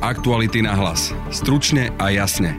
Aktuality na hlas. Stručne a jasne.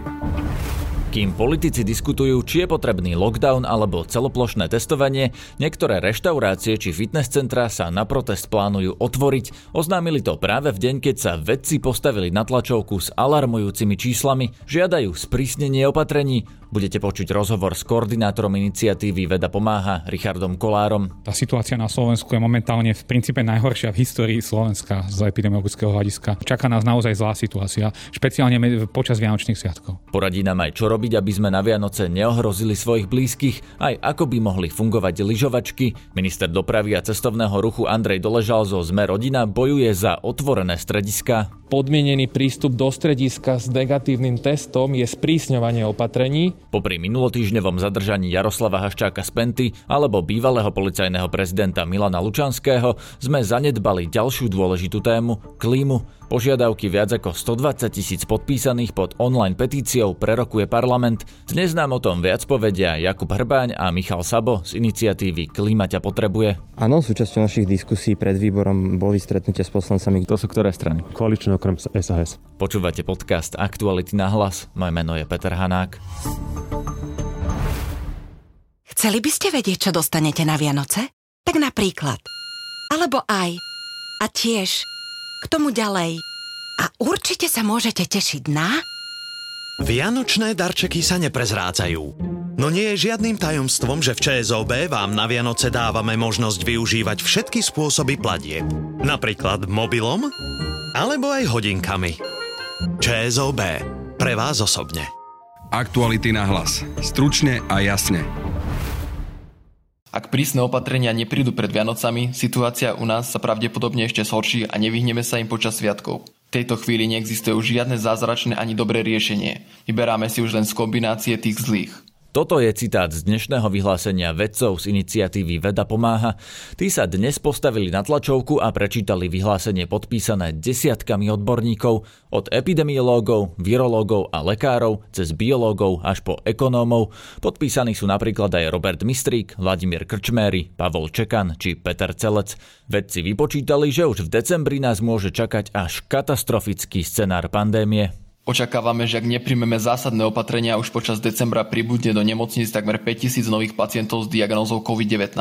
Kým politici diskutujú, či je potrebný lockdown alebo celoplošné testovanie, niektoré reštaurácie či fitness centra sa na protest plánujú otvoriť. Oznámili to práve v deň, keď sa vedci postavili na tlačovku s alarmujúcimi číslami, žiadajú sprísnenie opatrení, Budete počuť rozhovor s koordinátorom iniciatívy Veda pomáha Richardom Kolárom. Tá situácia na Slovensku je momentálne v princípe najhoršia v histórii Slovenska z epidemiologického hľadiska. Čaká nás naozaj zlá situácia, špeciálne počas Vianočných sviatkov. Poradí nám aj čo robiť, aby sme na Vianoce neohrozili svojich blízkych, aj ako by mohli fungovať lyžovačky. Minister dopravy a cestovného ruchu Andrej Doležal zo Sme rodina bojuje za otvorené strediska. Podmienený prístup do strediska s negatívnym testom je sprísňovanie opatrení, Popri minulotýždňovom zadržaní Jaroslava Haščáka z Penty alebo bývalého policajného prezidenta Milana Lučanského sme zanedbali ďalšiu dôležitú tému – klímu. Požiadavky viac ako 120 tisíc podpísaných pod online petíciou prerokuje parlament. Dnes nám o tom viac povedia Jakub Hrbáň a Michal Sabo z iniciatívy Klíma ťa potrebuje. Áno, súčasťou našich diskusí pred výborom boli stretnutia s poslancami. To sú ktoré strany? Koaličné okrem SAS. Počúvate podcast Aktuality na hlas. Moje meno je Peter Hanák. Chceli by ste vedieť, čo dostanete na Vianoce? Tak napríklad. Alebo aj. A tiež k tomu ďalej. A určite sa môžete tešiť na... Vianočné darčeky sa neprezrádzajú. No nie je žiadnym tajomstvom, že v ČSOB vám na Vianoce dávame možnosť využívať všetky spôsoby platie. Napríklad mobilom, alebo aj hodinkami. ČSOB. Pre vás osobne. Aktuality na hlas. Stručne a jasne. Ak prísne opatrenia neprídu pred Vianocami, situácia u nás sa pravdepodobne ešte zhorší a nevyhneme sa im počas sviatkov. V tejto chvíli neexistuje už žiadne zázračné ani dobré riešenie. Vyberáme si už len z kombinácie tých zlých. Toto je citát z dnešného vyhlásenia vedcov z iniciatívy Veda pomáha. Tí sa dnes postavili na tlačovku a prečítali vyhlásenie podpísané desiatkami odborníkov, od epidemiológov, virológov a lekárov, cez biológov až po ekonómov. Podpísaní sú napríklad aj Robert Mistrík, Vladimír Krčméry, Pavol Čekan či Peter Celec. Vedci vypočítali, že už v decembri nás môže čakať až katastrofický scenár pandémie. Očakávame, že ak nepríjmeme zásadné opatrenia, už počas decembra pribudne do nemocníc takmer 5000 nových pacientov s diagnózou COVID-19.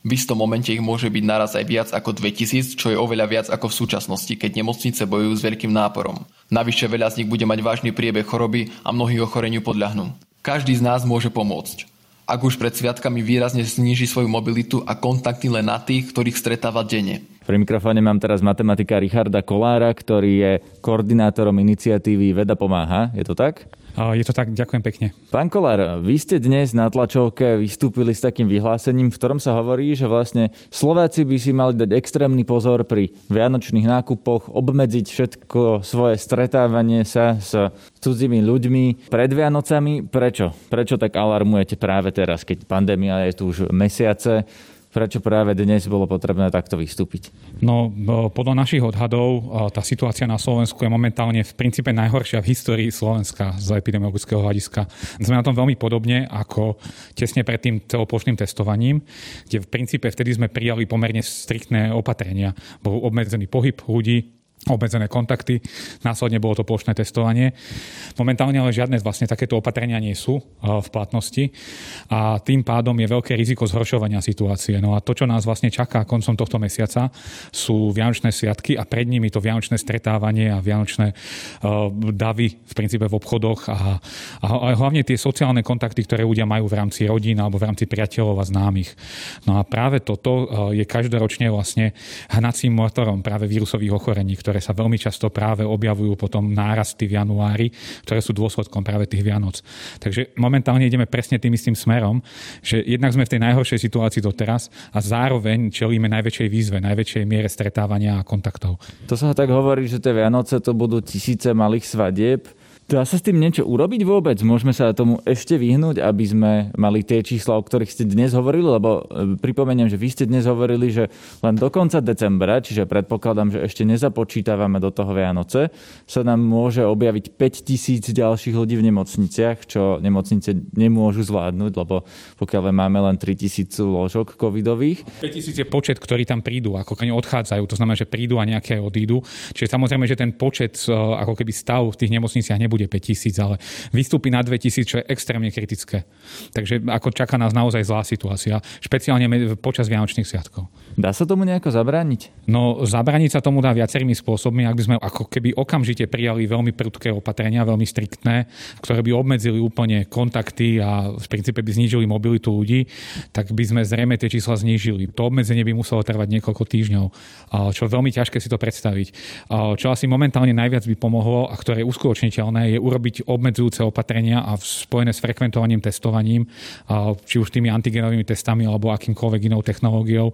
V istom momente ich môže byť naraz aj viac ako 2000, čo je oveľa viac ako v súčasnosti, keď nemocnice bojujú s veľkým náporom. Navyše veľa z nich bude mať vážny priebeh choroby a mnohých ochoreniu podľahnú. Každý z nás môže pomôcť. Ak už pred sviatkami výrazne zníži svoju mobilitu a kontakty len na tých, ktorých stretáva denne. Pri mikrofóne mám teraz matematika Richarda Kolára, ktorý je koordinátorom iniciatívy Veda pomáha. Je to tak? Je to tak, ďakujem pekne. Pán Kolár, vy ste dnes na tlačovke vystúpili s takým vyhlásením, v ktorom sa hovorí, že vlastne Slováci by si mali dať extrémny pozor pri vianočných nákupoch, obmedziť všetko svoje stretávanie sa s cudzími ľuďmi pred Vianocami. Prečo? Prečo tak alarmujete práve teraz, keď pandémia je tu už mesiace? Prečo práve dnes bolo potrebné takto vystúpiť? No, podľa našich odhadov tá situácia na Slovensku je momentálne v princípe najhoršia v histórii Slovenska z epidemiologického hľadiska. Sme na tom veľmi podobne ako tesne pred tým celoplošným testovaním, kde v princípe vtedy sme prijali pomerne striktné opatrenia. Bol obmedzený pohyb ľudí, obmedzené kontakty, následne bolo to plošné testovanie. Momentálne ale žiadne vlastne takéto opatrenia nie sú eh, v platnosti a tým pádom je veľké riziko zhoršovania situácie. No a to, čo nás vlastne čaká koncom tohto mesiaca, sú Vianočné sviatky a pred nimi to Vianočné stretávanie a Vianočné eh, davy v princípe v obchodoch a, a, hlavne tie sociálne kontakty, ktoré ľudia majú v rámci rodín alebo v rámci priateľov a známych. No a práve toto eh, je každoročne vlastne hnacím motorom práve vírusových ochorení, ktoré sa veľmi často práve objavujú potom nárasty v januári, ktoré sú dôsledkom práve tých Vianoc. Takže momentálne ideme presne tým istým smerom, že jednak sme v tej najhoršej situácii doteraz a zároveň čelíme najväčšej výzve, najväčšej miere stretávania a kontaktov. To sa tak hovorí, že tie Vianoce to budú tisíce malých svadieb. Dá sa s tým niečo urobiť vôbec? Môžeme sa tomu ešte vyhnúť, aby sme mali tie čísla, o ktorých ste dnes hovorili? Lebo e, pripomeniem, že vy ste dnes hovorili, že len do konca decembra, čiže predpokladám, že ešte nezapočítavame do toho Vianoce, sa nám môže objaviť 5 tisíc ďalších ľudí v nemocniciach, čo nemocnice nemôžu zvládnuť, lebo pokiaľ máme len 3 tisíc lôžok covidových. 5 tisíc je počet, ktorí tam prídu, ako keď odchádzajú, to znamená, že prídu a nejaké odídu. Čiže samozrejme, že ten počet, e, ako keby stav v tých nemocniciach nebude nebude 5000, ale vystúpi na 2000, čo je extrémne kritické. Takže ako čaká nás naozaj zlá situácia, špeciálne počas Vianočných sviatkov. Dá sa tomu nejako zabrániť? No, zabrániť sa tomu dá viacerými spôsobmi, ak by sme ako keby okamžite prijali veľmi prudké opatrenia, veľmi striktné, ktoré by obmedzili úplne kontakty a v princípe by znížili mobilitu ľudí, tak by sme zrejme tie čísla znížili. To obmedzenie by muselo trvať niekoľko týždňov, čo je veľmi ťažké si to predstaviť. Čo asi momentálne najviac by pomohlo a ktoré je uskutočniteľné, je urobiť obmedzujúce opatrenia a spojené s frekventovaním testovaním, či už tými antigenovými testami alebo akýmkoľvek inou technológiou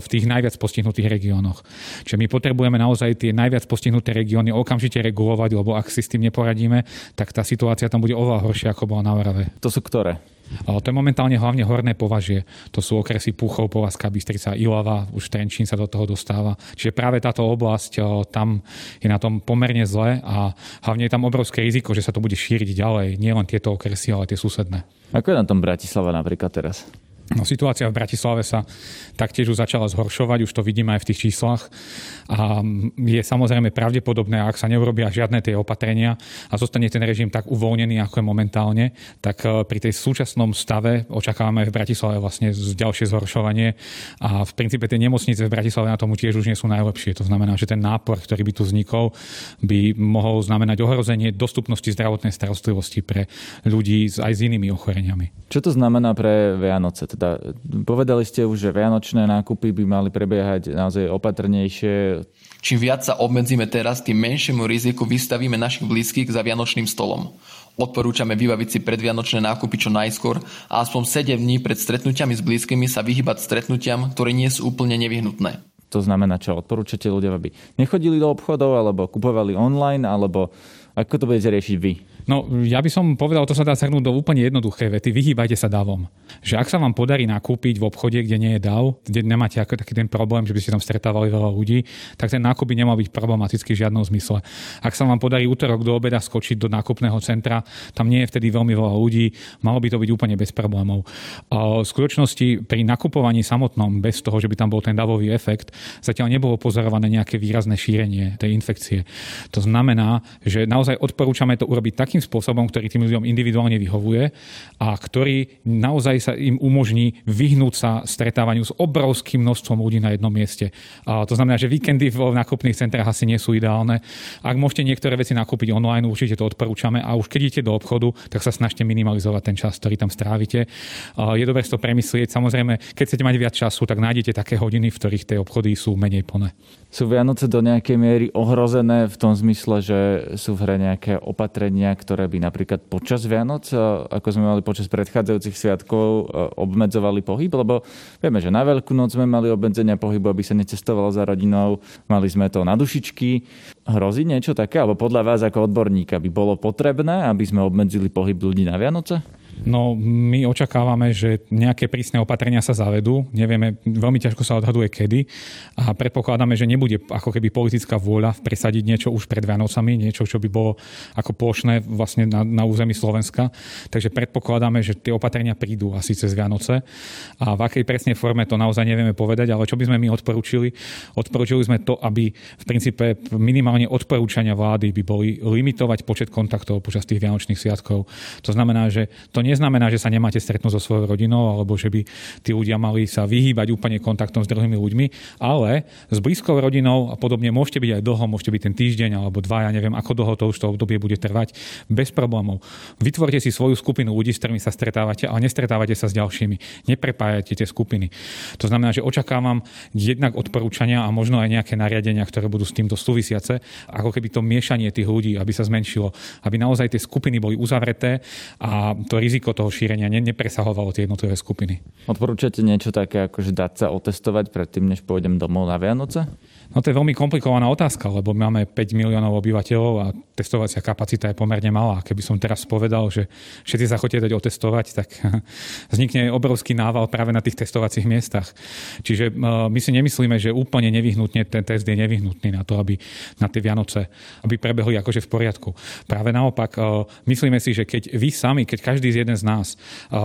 v tých najviac postihnutých regiónoch. Čiže my potrebujeme naozaj tie najviac postihnuté regióny okamžite regulovať, lebo ak si s tým neporadíme, tak tá situácia tam bude oveľa horšia, ako bola na Orave. To sú ktoré? To je momentálne hlavne horné považie. To sú okresy Puchov, Povazka, Bystrica, Ilava, už Trenčín sa do toho dostáva. Čiže práve táto oblasť tam je na tom pomerne zle a hlavne je tam obrovské riziko, že sa to bude šíriť ďalej. Nie len tieto okresy, ale tie susedné. Ako je na tom Bratislava napríklad teraz? No, situácia v Bratislave sa taktiež už začala zhoršovať, už to vidíme aj v tých číslach. A je samozrejme pravdepodobné, ak sa neurobia žiadne tie opatrenia a zostane ten režim tak uvoľnený, ako je momentálne, tak e, pri tej súčasnom stave očakávame v Bratislave vlastne ďalšie zhoršovanie. A v princípe tie nemocnice v Bratislave na tomu tiež už nie sú najlepšie. To znamená, že ten nápor, ktorý by tu vznikol, by mohol znamenať ohrozenie dostupnosti zdravotnej starostlivosti pre ľudí aj s inými ochoreniami. Čo to znamená pre Vianoce? Teda povedali ste už, že vianočné nákupy by mali prebiehať naozaj opatrnejšie. Čím viac sa obmedzíme teraz, tým menšiemu riziku vystavíme našich blízkych za vianočným stolom. Odporúčame vybaviť si predvianočné nákupy čo najskôr a aspoň 7 dní pred stretnutiami s blízkymi sa vyhybať stretnutiam, ktoré nie sú úplne nevyhnutné. To znamená, čo odporúčate ľudia, aby nechodili do obchodov, alebo kupovali online, alebo ako to budete riešiť vy? No, ja by som povedal, to sa dá zhrnúť do úplne jednoduché vety. Vyhýbajte sa davom. Že ak sa vám podarí nakúpiť v obchode, kde nie je dav, kde nemáte ako taký ten problém, že by ste tam stretávali veľa ľudí, tak ten nákup by nemal byť problematický v žiadnom zmysle. Ak sa vám podarí útorok do obeda skočiť do nákupného centra, tam nie je vtedy veľmi veľa ľudí, malo by to byť úplne bez problémov. V skutočnosti pri nakupovaní samotnom, bez toho, že by tam bol ten davový efekt, zatiaľ nebolo pozorované nejaké výrazné šírenie tej infekcie. To znamená, že naozaj odporúčame to urobiť takým takým spôsobom, ktorý tým ľuďom individuálne vyhovuje a ktorý naozaj sa im umožní vyhnúť sa stretávaniu s obrovským množstvom ľudí na jednom mieste. A to znamená, že víkendy v nákupných centrách asi nie sú ideálne. Ak môžete niektoré veci nakúpiť online, určite to odporúčame a už keď idete do obchodu, tak sa snažte minimalizovať ten čas, ktorý tam strávite. Je dobré si to premyslieť. Samozrejme, keď chcete mať viac času, tak nájdete také hodiny, v ktorých tie obchody sú menej plné. Sú Vianoce do nejakej miery ohrozené v tom zmysle, že sú v hre nejaké opatrenia, ktoré by napríklad počas Vianoc, ako sme mali počas predchádzajúcich sviatkov, obmedzovali pohyb, lebo vieme, že na Veľkú noc sme mali obmedzenia pohybu, aby sa necestovalo za rodinou, mali sme to na dušičky. Hrozí niečo také, alebo podľa vás ako odborníka by bolo potrebné, aby sme obmedzili pohyb ľudí na Vianoce? No my očakávame, že nejaké prísne opatrenia sa zavedú. Nevieme, veľmi ťažko sa odhaduje kedy. A predpokladáme, že nebude ako keby politická vôľa presadiť niečo už pred Vianocami, niečo, čo by bolo ako plošné vlastne na, na území Slovenska. Takže predpokladáme, že tie opatrenia prídu asi cez Vianoce. A v akej presnej forme to naozaj nevieme povedať, ale čo by sme my odporúčili? Odporúčili sme to, aby v princípe minimálne odporúčania vlády by boli limitovať počet kontaktov počas tých Vianočných sviatkov. To znamená, že to neznamená, že sa nemáte stretnúť so svojou rodinou alebo že by tí ľudia mali sa vyhýbať úplne kontaktom s druhými ľuďmi, ale s blízkou rodinou a podobne môžete byť aj dlho, môžete byť ten týždeň alebo dva, ja neviem, ako dlho to už to obdobie bude trvať, bez problémov. Vytvorte si svoju skupinu ľudí, s ktorými sa stretávate, ale nestretávate sa s ďalšími. Neprepájate tie skupiny. To znamená, že očakávam jednak odporúčania a možno aj nejaké nariadenia, ktoré budú s týmto súvisiace, ako keby to miešanie tých ľudí, aby sa zmenšilo, aby naozaj tie skupiny boli uzavreté a to riziko riziko toho šírenia nepresahovalo tie jednotlivé skupiny. Odporúčate niečo také, ako že dať sa otestovať predtým, než pôjdem domov na Vianoce? No to je veľmi komplikovaná otázka, lebo máme 5 miliónov obyvateľov a testovacia kapacita je pomerne malá. Keby som teraz povedal, že všetci sa chodíte dať otestovať, tak vznikne obrovský nával práve na tých testovacích miestach. Čiže e, my si nemyslíme, že úplne nevyhnutne ten test je nevyhnutný na to, aby na tie Vianoce, aby prebehli akože v poriadku. Práve naopak, e, myslíme si, že keď vy sami, keď každý z jeden z nás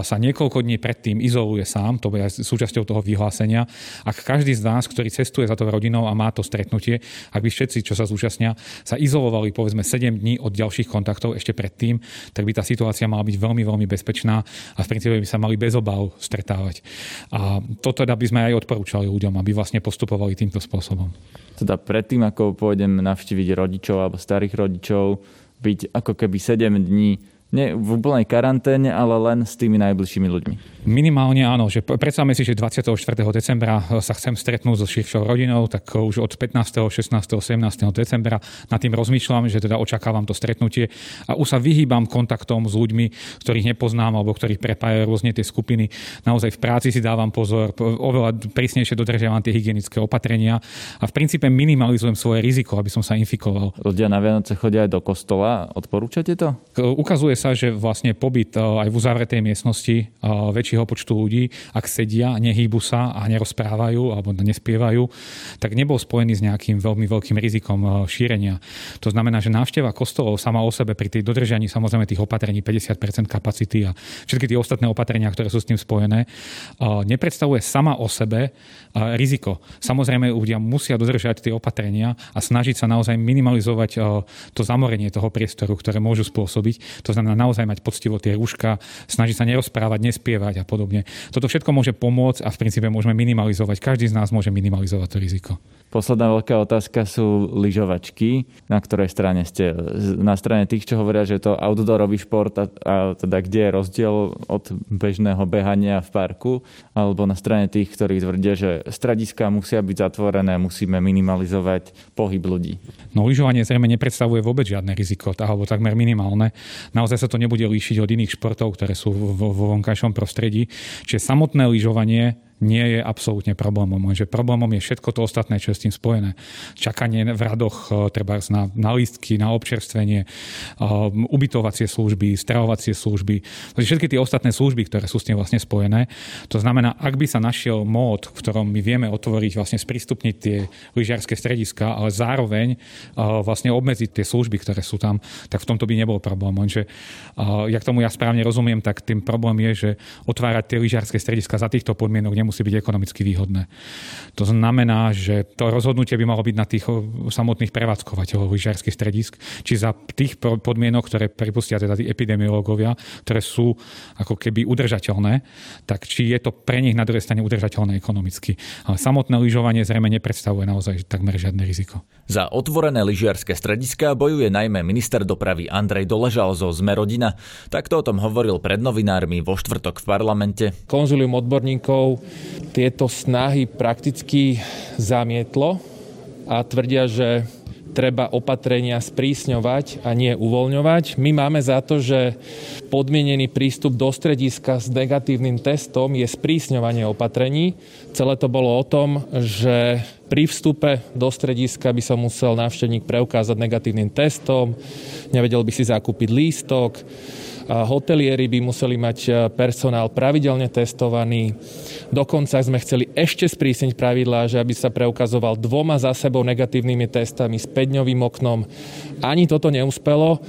sa niekoľko dní predtým izoluje sám, to je súčasťou toho vyhlásenia, ak každý z nás, ktorý cestuje za tou rodinou a má to stretnutie, ak by všetci, čo sa zúčastnia, sa izolovali povedzme 7 dní od ďalších kontaktov ešte predtým, tak by tá situácia mala byť veľmi, veľmi bezpečná a v princípe by sa mali bez obav stretávať. A to teda by sme aj odporúčali ľuďom, aby vlastne postupovali týmto spôsobom. Teda predtým, ako pôjdem navštíviť rodičov alebo starých rodičov, byť ako keby 7 dní nie v úplnej karanténe, ale len s tými najbližšími ľuďmi. Minimálne áno, že predstavme si, že 24. decembra sa chcem stretnúť so širšou rodinou, tak už od 15., 16., 17. decembra nad tým rozmýšľam, že teda očakávam to stretnutie a už sa vyhýbam kontaktom s ľuďmi, ktorých nepoznám alebo ktorých prepájajú rôzne tie skupiny. Naozaj v práci si dávam pozor, oveľa prísnejšie dodržiavam tie hygienické opatrenia a v princípe minimalizujem svoje riziko, aby som sa infikoval. Ľudia na Vianoce chodia aj do kostola. Odporúčate to? Ukazuje sa, že vlastne pobyt e, aj v uzavretej miestnosti e, väčšieho počtu ľudí, ak sedia, nehýbu sa a nerozprávajú alebo nespievajú, tak nebol spojený s nejakým veľmi veľkým rizikom e, šírenia. To znamená, že návšteva kostolov sama o sebe pri tej dodržianí samozrejme tých opatrení 50% kapacity a všetky tie ostatné opatrenia, ktoré sú s tým spojené, nepredstavuje sama o sebe riziko. Samozrejme, ľudia musia dodržať tie opatrenia a snažiť sa naozaj minimalizovať to zamorenie toho priestoru, ktoré môžu spôsobiť. To znamená, znamená naozaj mať poctivo tie rúška, snažiť sa nerozprávať, nespievať a podobne. Toto všetko môže pomôcť a v princípe môžeme minimalizovať. Každý z nás môže minimalizovať to riziko. Posledná veľká otázka sú lyžovačky. Na ktorej strane ste? Na strane tých, čo hovoria, že je to outdoorový šport a, a teda kde je rozdiel od bežného behania v parku? Alebo na strane tých, ktorí tvrdia, že strediska musia byť zatvorené, musíme minimalizovať pohyb ľudí? No lyžovanie zrejme nepredstavuje vôbec žiadne riziko, alebo takmer minimálne. Naozaj sa to nebude líšiť od iných športov, ktoré sú vo, vo vonkajšom prostredí. Čiže samotné lyžovanie nie je absolútne problémom. Že problémom je všetko to ostatné, čo je s tým spojené. Čakanie v radoch, e, treba na, na lístky, na občerstvenie, um, ubytovacie služby, stravovacie služby, všetky tie ostatné služby, ktoré sú s tým vlastne spojené. To znamená, ak by sa našiel mód, v ktorom my vieme otvoriť, vlastne sprístupniť tie lyžiarske strediska, ale zároveň uh, vlastne obmedziť tie služby, ktoré sú tam, tak v tomto by nebol problém. Lenže, uh, ja k tomu ja správne rozumiem, tak tým problém je, že otvárať tie lyžiarske strediska za týchto podmienok nemusí musí byť ekonomicky výhodné. To znamená, že to rozhodnutie by malo byť na tých samotných prevádzkovateľov lyžiarských stredisk, či za tých podmienok, ktoré pripustia teda tí epidemiológovia, ktoré sú ako keby udržateľné, tak či je to pre nich na druhej strane udržateľné ekonomicky. Ale samotné lyžovanie zrejme nepredstavuje naozaj takmer žiadne riziko. Za otvorené lyžiarske strediska bojuje najmä minister dopravy Andrej Doležal zo Zmerodina. Takto o tom hovoril pred novinármi vo štvrtok v parlamente. Konzulium odborníkov tieto snahy prakticky zamietlo a tvrdia, že treba opatrenia sprísňovať a nie uvoľňovať. My máme za to, že podmienený prístup do strediska s negatívnym testom je sprísňovanie opatrení. Celé to bolo o tom, že pri vstupe do strediska by sa musel návštevník preukázať negatívnym testom, nevedel by si zakúpiť lístok, hotelieri by museli mať personál pravidelne testovaný, Dokonca sme chceli ešte sprísniť pravidlá, že aby sa preukazoval dvoma za sebou negatívnymi testami s 5-dňovým oknom. Ani toto neúspelo.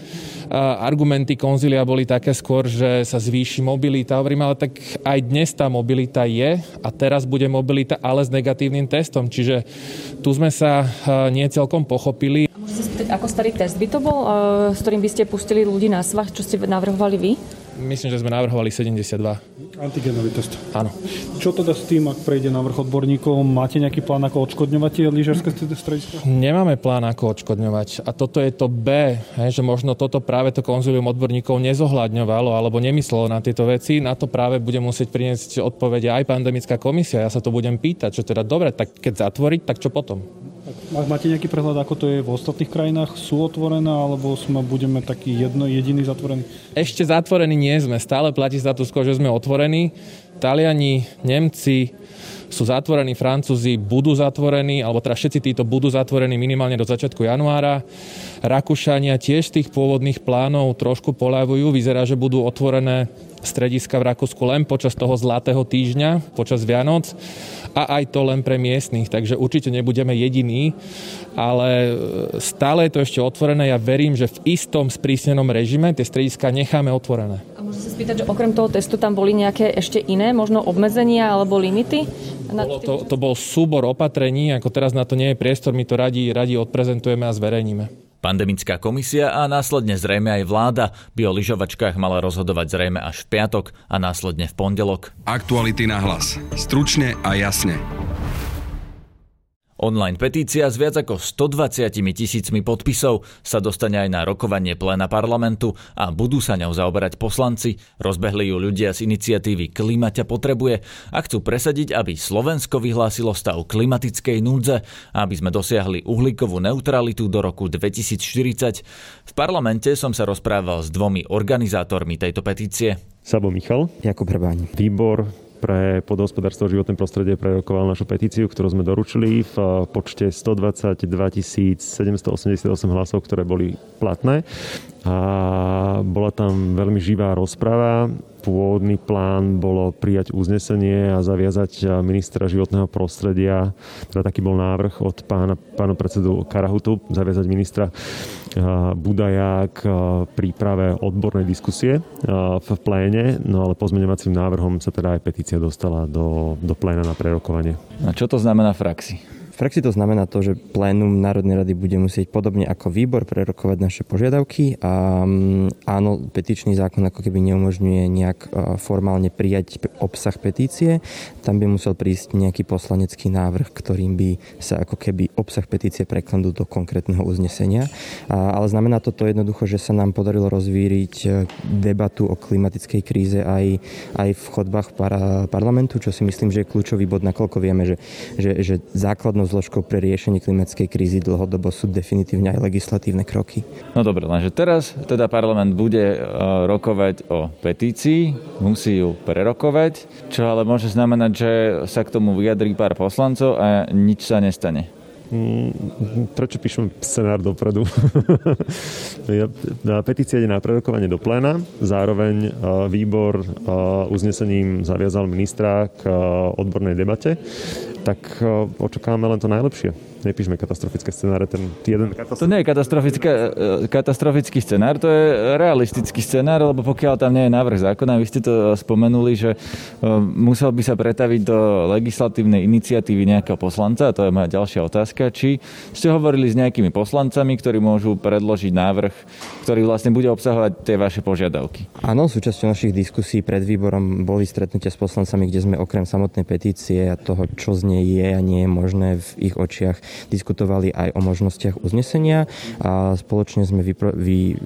Argumenty konzilia boli také skôr, že sa zvýši mobilita. Hovorím, ale tak aj dnes tá mobilita je a teraz bude mobilita, ale s negatívnym testom. Čiže tu sme sa nie celkom pochopili. Ako starý test by to bol, s ktorým by ste pustili ľudí na svach, čo ste navrhovali vy? Myslím, že sme navrhovali 72. Antigenový test. Áno. Čo teda s tým, ak prejde návrh odborníkov? Máte nejaký plán, ako odškodňovať tie lyžiarske strediska? Nemáme plán, ako odškodňovať. A toto je to B, že možno toto práve to konzulium odborníkov nezohľadňovalo alebo nemyslelo na tieto veci. Na to práve bude musieť priniesť odpovede aj pandemická komisia. Ja sa to budem pýtať, čo teda dobre, tak keď zatvoriť, tak čo potom? Ak máte nejaký prehľad, ako to je v ostatných krajinách? Sú otvorené, alebo sme, budeme taký jedno, jediný zatvorený? Ešte zatvorení nie sme. Stále platí status quo, že sme otvorení. Taliani, Nemci, sú zatvorení, Francúzi budú zatvorení, alebo teda všetci títo budú zatvorení minimálne do začiatku januára. Rakúšania tiež z tých pôvodných plánov trošku poľavujú. Vyzerá, že budú otvorené strediska v Rakúsku len počas toho zlatého týždňa, počas Vianoc a aj to len pre miestnych, takže určite nebudeme jediní, ale e, stále je to ešte otvorené. Ja verím, že v istom sprísnenom režime tie strediska necháme otvorené. Môžem sa spýtať, že okrem toho testu tam boli nejaké ešte iné, možno obmedzenia alebo limity? Bolo to, to bol súbor opatrení, ako teraz na to nie je priestor, my to radi, radi odprezentujeme a zverejníme. Pandemická komisia a následne zrejme aj vláda by o lyžovačkách mala rozhodovať zrejme až v piatok a následne v pondelok. Aktuality na hlas. Stručne a jasne. Online petícia s viac ako 120 tisícmi podpisov sa dostane aj na rokovanie pléna parlamentu a budú sa ňou zaoberať poslanci. Rozbehli ju ľudia z iniciatívy Klimaťa potrebuje a chcú presadiť, aby Slovensko vyhlásilo stav klimatickej núdze a aby sme dosiahli uhlíkovú neutralitu do roku 2040. V parlamente som sa rozprával s dvomi organizátormi tejto petície. Sabo Michal. Jakub Hrbáni. Výbor pre podhospodárstvo a životné prostredie prerokoval našu petíciu, ktorú sme doručili v počte 122 788 hlasov, ktoré boli platné. A bola tam veľmi živá rozprava. Pôvodný plán bolo prijať uznesenie a zaviazať ministra životného prostredia, teda taký bol návrh od pána, pána predsedu Karahutu, zaviazať ministra Budaja k príprave odbornej diskusie v pléne, no ale pozmeňovacím návrhom sa teda aj petícia dostala do, do pléna na prerokovanie. A čo to znamená v praxi? Praxi to znamená to, že plénum Národnej rady bude musieť podobne ako výbor prerokovať naše požiadavky a mm, áno, petičný zákon ako keby neumožňuje nejak e, formálne prijať obsah petície. Tam by musel prísť nejaký poslanecký návrh, ktorým by sa ako keby obsah petície prekladol do konkrétneho uznesenia. Ale znamená to to jednoducho, že sa nám podarilo rozvíriť e, debatu o klimatickej kríze aj, aj v chodbách parlamentu, čo si myslím, že je kľúčový bod, nakoľko vieme, že, že, že základnou zložkou pre riešenie klimatickej krízy dlhodobo sú definitívne aj legislatívne kroky. No dobre, lenže teraz teda parlament bude e, rokovať o petícii, musí ju prerokovať, čo ale môže znamenať, že sa k tomu vyjadrí pár poslancov a nič sa nestane. Mm, prečo píšem scenár dopredu? Petícia ide na prerokovanie do pléna, zároveň výbor uznesením zaviazal ministra k odbornej debate, tak očakávame len to najlepšie nepíšme katastrofické scenáre. Ten jeden. To nie je katastrofický scenár, to je realistický scenár, lebo pokiaľ tam nie je návrh zákona, vy ste to spomenuli, že e, musel by sa pretaviť do legislatívnej iniciatívy nejakého poslanca, a to je moja ďalšia otázka, či ste hovorili s nejakými poslancami, ktorí môžu predložiť návrh, ktorý vlastne bude obsahovať tie vaše požiadavky. Áno, súčasťou našich diskusí pred výborom boli stretnutia s poslancami, kde sme okrem samotnej petície a toho, čo z nej je a nie je možné v ich očiach diskutovali aj o možnostiach uznesenia a spoločne sme vypro, vy,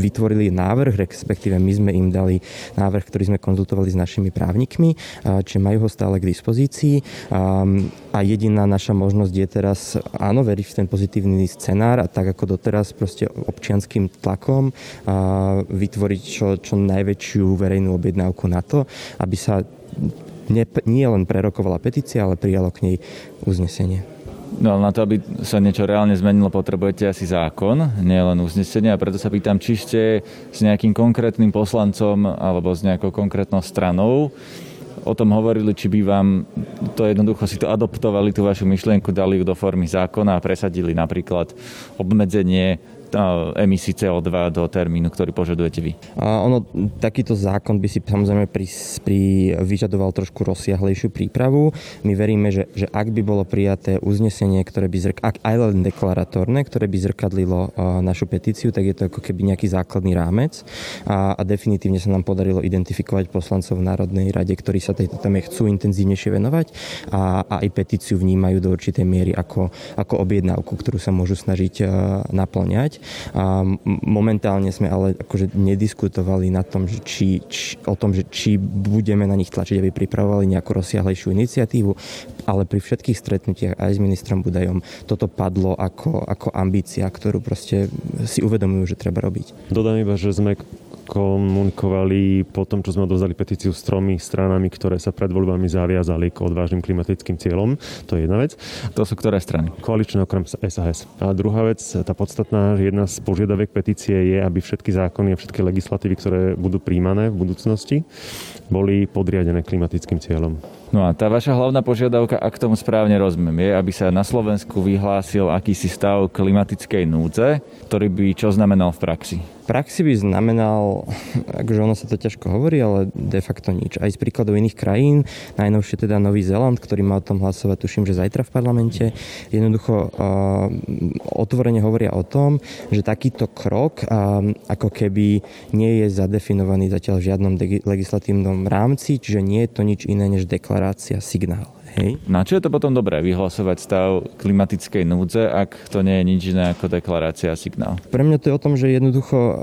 vytvorili návrh, respektíve my sme im dali návrh, ktorý sme konzultovali s našimi právnikmi, čiže majú ho stále k dispozícii a jediná naša možnosť je teraz, áno, veriť v ten pozitívny scenár a tak ako doteraz proste občianským tlakom vytvoriť čo, čo najväčšiu verejnú objednávku na to, aby sa nie len prerokovala petícia, ale prijalo k nej uznesenie. No ale na to, aby sa niečo reálne zmenilo, potrebujete asi zákon, nie len uznesenie. A preto sa pýtam, či ste s nejakým konkrétnym poslancom alebo s nejakou konkrétnou stranou o tom hovorili, či by vám to jednoducho si to adoptovali, tú vašu myšlienku, dali ju do formy zákona a presadili napríklad obmedzenie emisí CO2 do termínu, ktorý požadujete vy? A ono, takýto zákon by si samozrejme pri, pri, vyžadoval trošku rozsiahlejšiu prípravu. My veríme, že, že ak by bolo prijaté uznesenie, ktoré by zrk, ak aj len deklaratórne, ktoré by zrkadlilo našu petíciu, tak je to ako keby nejaký základný rámec a, a definitívne sa nám podarilo identifikovať poslancov v Národnej rade, ktorí sa tejto téme chcú intenzívnejšie venovať a, a aj petíciu vnímajú do určitej miery ako, ako objednávku, ktorú sa môžu snažiť naplňať. A momentálne sme ale akože nediskutovali na tom, že či, či, o tom, že či budeme na nich tlačiť, aby pripravovali nejakú rozsiahlejšiu iniciatívu, ale pri všetkých stretnutiach aj s ministrom Budajom toto padlo ako, ako ambícia, ktorú proste si uvedomujú, že treba robiť. Dodám iba, že sme komunikovali po tom, čo sme odovzdali petíciu s tromi stranami, ktoré sa pred voľbami zaviazali k odvážnym klimatickým cieľom. To je jedna vec. To sú ktoré strany? Koaličné okrem SAS. A druhá vec, tá podstatná, že jedna z požiadaviek petície je, aby všetky zákony a všetky legislatívy, ktoré budú príjmané v budúcnosti, boli podriadené klimatickým cieľom. No a tá vaša hlavná požiadavka, ak tomu správne rozumiem, je, aby sa na Slovensku vyhlásil akýsi stav klimatickej núdze, ktorý by čo znamenal v praxi? Praxi by znamenal, akože ono sa to ťažko hovorí, ale de facto nič. Aj z príkladov iných krajín, najnovšie teda Nový Zeland, ktorý má o tom hlasovať, tuším, že zajtra v parlamente, jednoducho uh, otvorene hovoria o tom, že takýto krok uh, ako keby nie je zadefinovaný zatiaľ v žiadnom legislatívnom rámci, čiže nie je to nič iné než deklarácia, signál. Hej. Na čo je to potom dobré vyhlasovať stav klimatickej núdze, ak to nie je nič iné ako deklarácia a signál? Pre mňa to je o tom, že jednoducho e,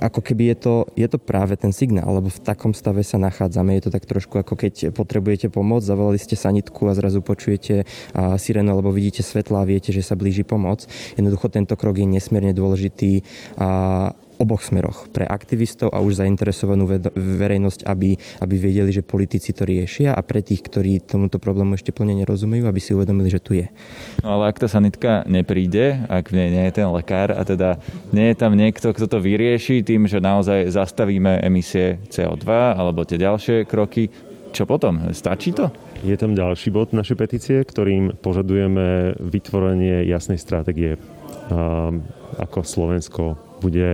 ako keby je to, je to práve ten signál, lebo v takom stave sa nachádzame. Je to tak trošku ako keď potrebujete pomoc, zavolali ste sanitku a zrazu počujete sirénu alebo vidíte svetla a viete, že sa blíži pomoc. Jednoducho tento krok je nesmierne dôležitý a oboch smeroch. Pre aktivistov a už zainteresovanú verejnosť, aby, aby vedeli, že politici to riešia a pre tých, ktorí tomuto problému ešte plne nerozumejú, aby si uvedomili, že tu je. No ale ak tá sanitka nepríde, ak v nej nie je ten lekár a teda nie je tam niekto, kto to vyrieši tým, že naozaj zastavíme emisie CO2 alebo tie ďalšie kroky, čo potom? Stačí to? Je tam ďalší bod našej petície, ktorým požadujeme vytvorenie jasnej stratégie ako Slovensko bude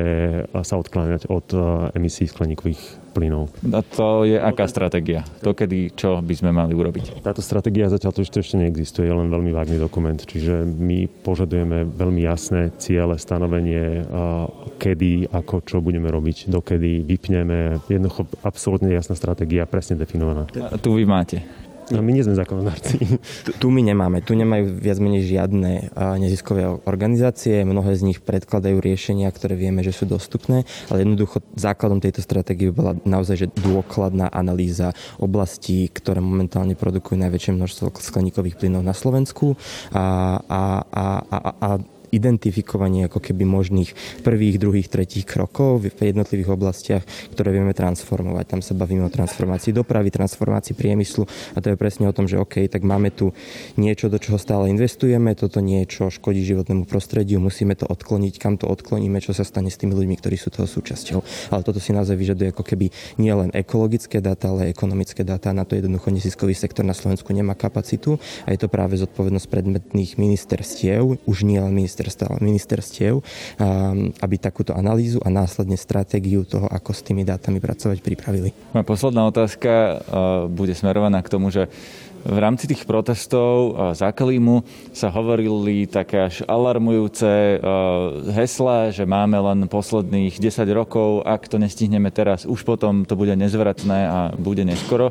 sa odkláňať od e, emisí skleníkových plynov. A to je aká stratégia? To kedy, čo by sme mali urobiť? Táto stratégia zatiaľ to ešte neexistuje, je len veľmi vágný dokument. Čiže my požadujeme veľmi jasné ciele, stanovenie, kedy, ako, čo budeme robiť, dokedy vypneme. Jednoducho absolútne jasná stratégia, presne definovaná. A tu vy máte. No my nie sme zákonodárci. Tu, tu my nemáme. Tu nemajú viac menej žiadne neziskové organizácie. Mnohé z nich predkladajú riešenia, ktoré vieme, že sú dostupné, ale jednoducho základom tejto stratégie bola naozaj že dôkladná analýza oblastí, ktoré momentálne produkujú najväčšie množstvo skleníkových plynov na Slovensku a, a, a, a, a identifikovanie ako keby možných prvých, druhých, tretích krokov v jednotlivých oblastiach, ktoré vieme transformovať. Tam sa bavíme o transformácii dopravy, transformácii priemyslu a to je presne o tom, že OK, tak máme tu niečo, do čoho stále investujeme, toto niečo škodí životnému prostrediu, musíme to odkloniť, kam to odkloníme, čo sa stane s tými ľuďmi, ktorí sú toho súčasťou. Ale toto si naozaj vyžaduje ako keby nie len ekologické dáta, ale ekonomické dáta. Na to jednoducho neziskový sektor na Slovensku nemá kapacitu a je to práve zodpovednosť predmetných ministerstiev, už nie len minister ministerstiev, aby takúto analýzu a následne stratégiu toho, ako s tými dátami pracovať, pripravili. Moja posledná otázka bude smerovaná k tomu, že v rámci tých protestov za klímu sa hovorili také až alarmujúce hesla, že máme len posledných 10 rokov, ak to nestihneme teraz, už potom to bude nezvratné a bude neskoro.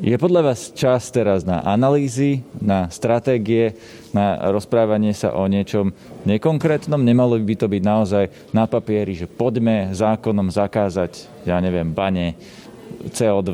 Je podľa vás čas teraz na analýzy, na stratégie, na rozprávanie sa o niečom nekonkrétnom? Nemalo by to byť naozaj na papieri, že poďme zákonom zakázať, ja neviem, bane, CO2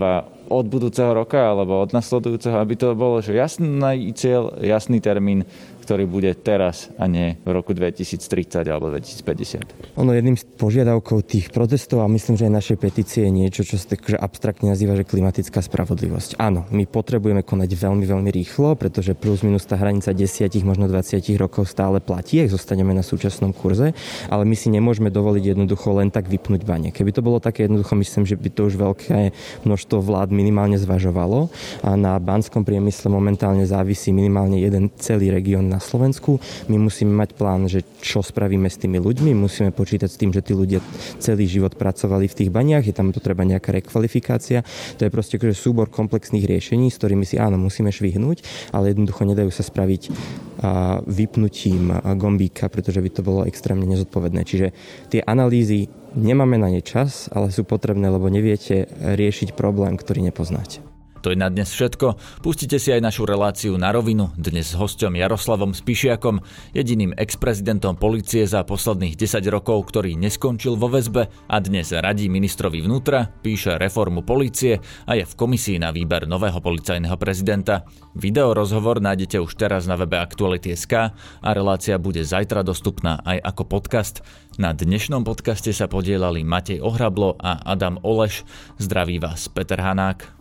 od budúceho roka alebo od nasledujúceho, aby to bolo že jasný cieľ, jasný termín, ktorý bude teraz a nie v roku 2030 alebo 2050. Ono jedným z požiadavkov tých protestov a myslím, že aj našej petície je niečo, čo sa takže abstraktne nazýva, že klimatická spravodlivosť. Áno, my potrebujeme konať veľmi, veľmi rýchlo, pretože plus minus tá hranica 10, možno 20 rokov stále platí, ak zostaneme na súčasnom kurze, ale my si nemôžeme dovoliť jednoducho len tak vypnúť bane. Keby to bolo také jednoducho, myslím, že by to už veľké množstvo vlád minimálne zvažovalo a na banskom priemysle momentálne závisí minimálne jeden celý región na Slovensku. My musíme mať plán, že čo spravíme s tými ľuďmi, musíme počítať s tým, že tí ľudia celý život pracovali v tých baniach, je tam potreba nejaká rekvalifikácia. To je proste akože súbor komplexných riešení, s ktorými si áno, musíme švihnúť, ale jednoducho nedajú sa spraviť vypnutím gombíka, pretože by to bolo extrémne nezodpovedné. Čiže tie analýzy nemáme na ne čas, ale sú potrebné, lebo neviete riešiť problém, ktorý nepoznáte. To je na dnes všetko. Pustite si aj našu reláciu na rovinu, dnes s hostom Jaroslavom Spišiakom, jediným ex-prezidentom policie za posledných 10 rokov, ktorý neskončil vo väzbe a dnes radí ministrovi vnútra, píše reformu policie a je v komisii na výber nového policajného prezidenta. Video rozhovor nájdete už teraz na webe Aktuality.sk a relácia bude zajtra dostupná aj ako podcast. Na dnešnom podcaste sa podielali Matej Ohrablo a Adam Oleš. Zdraví vás Peter Hanák.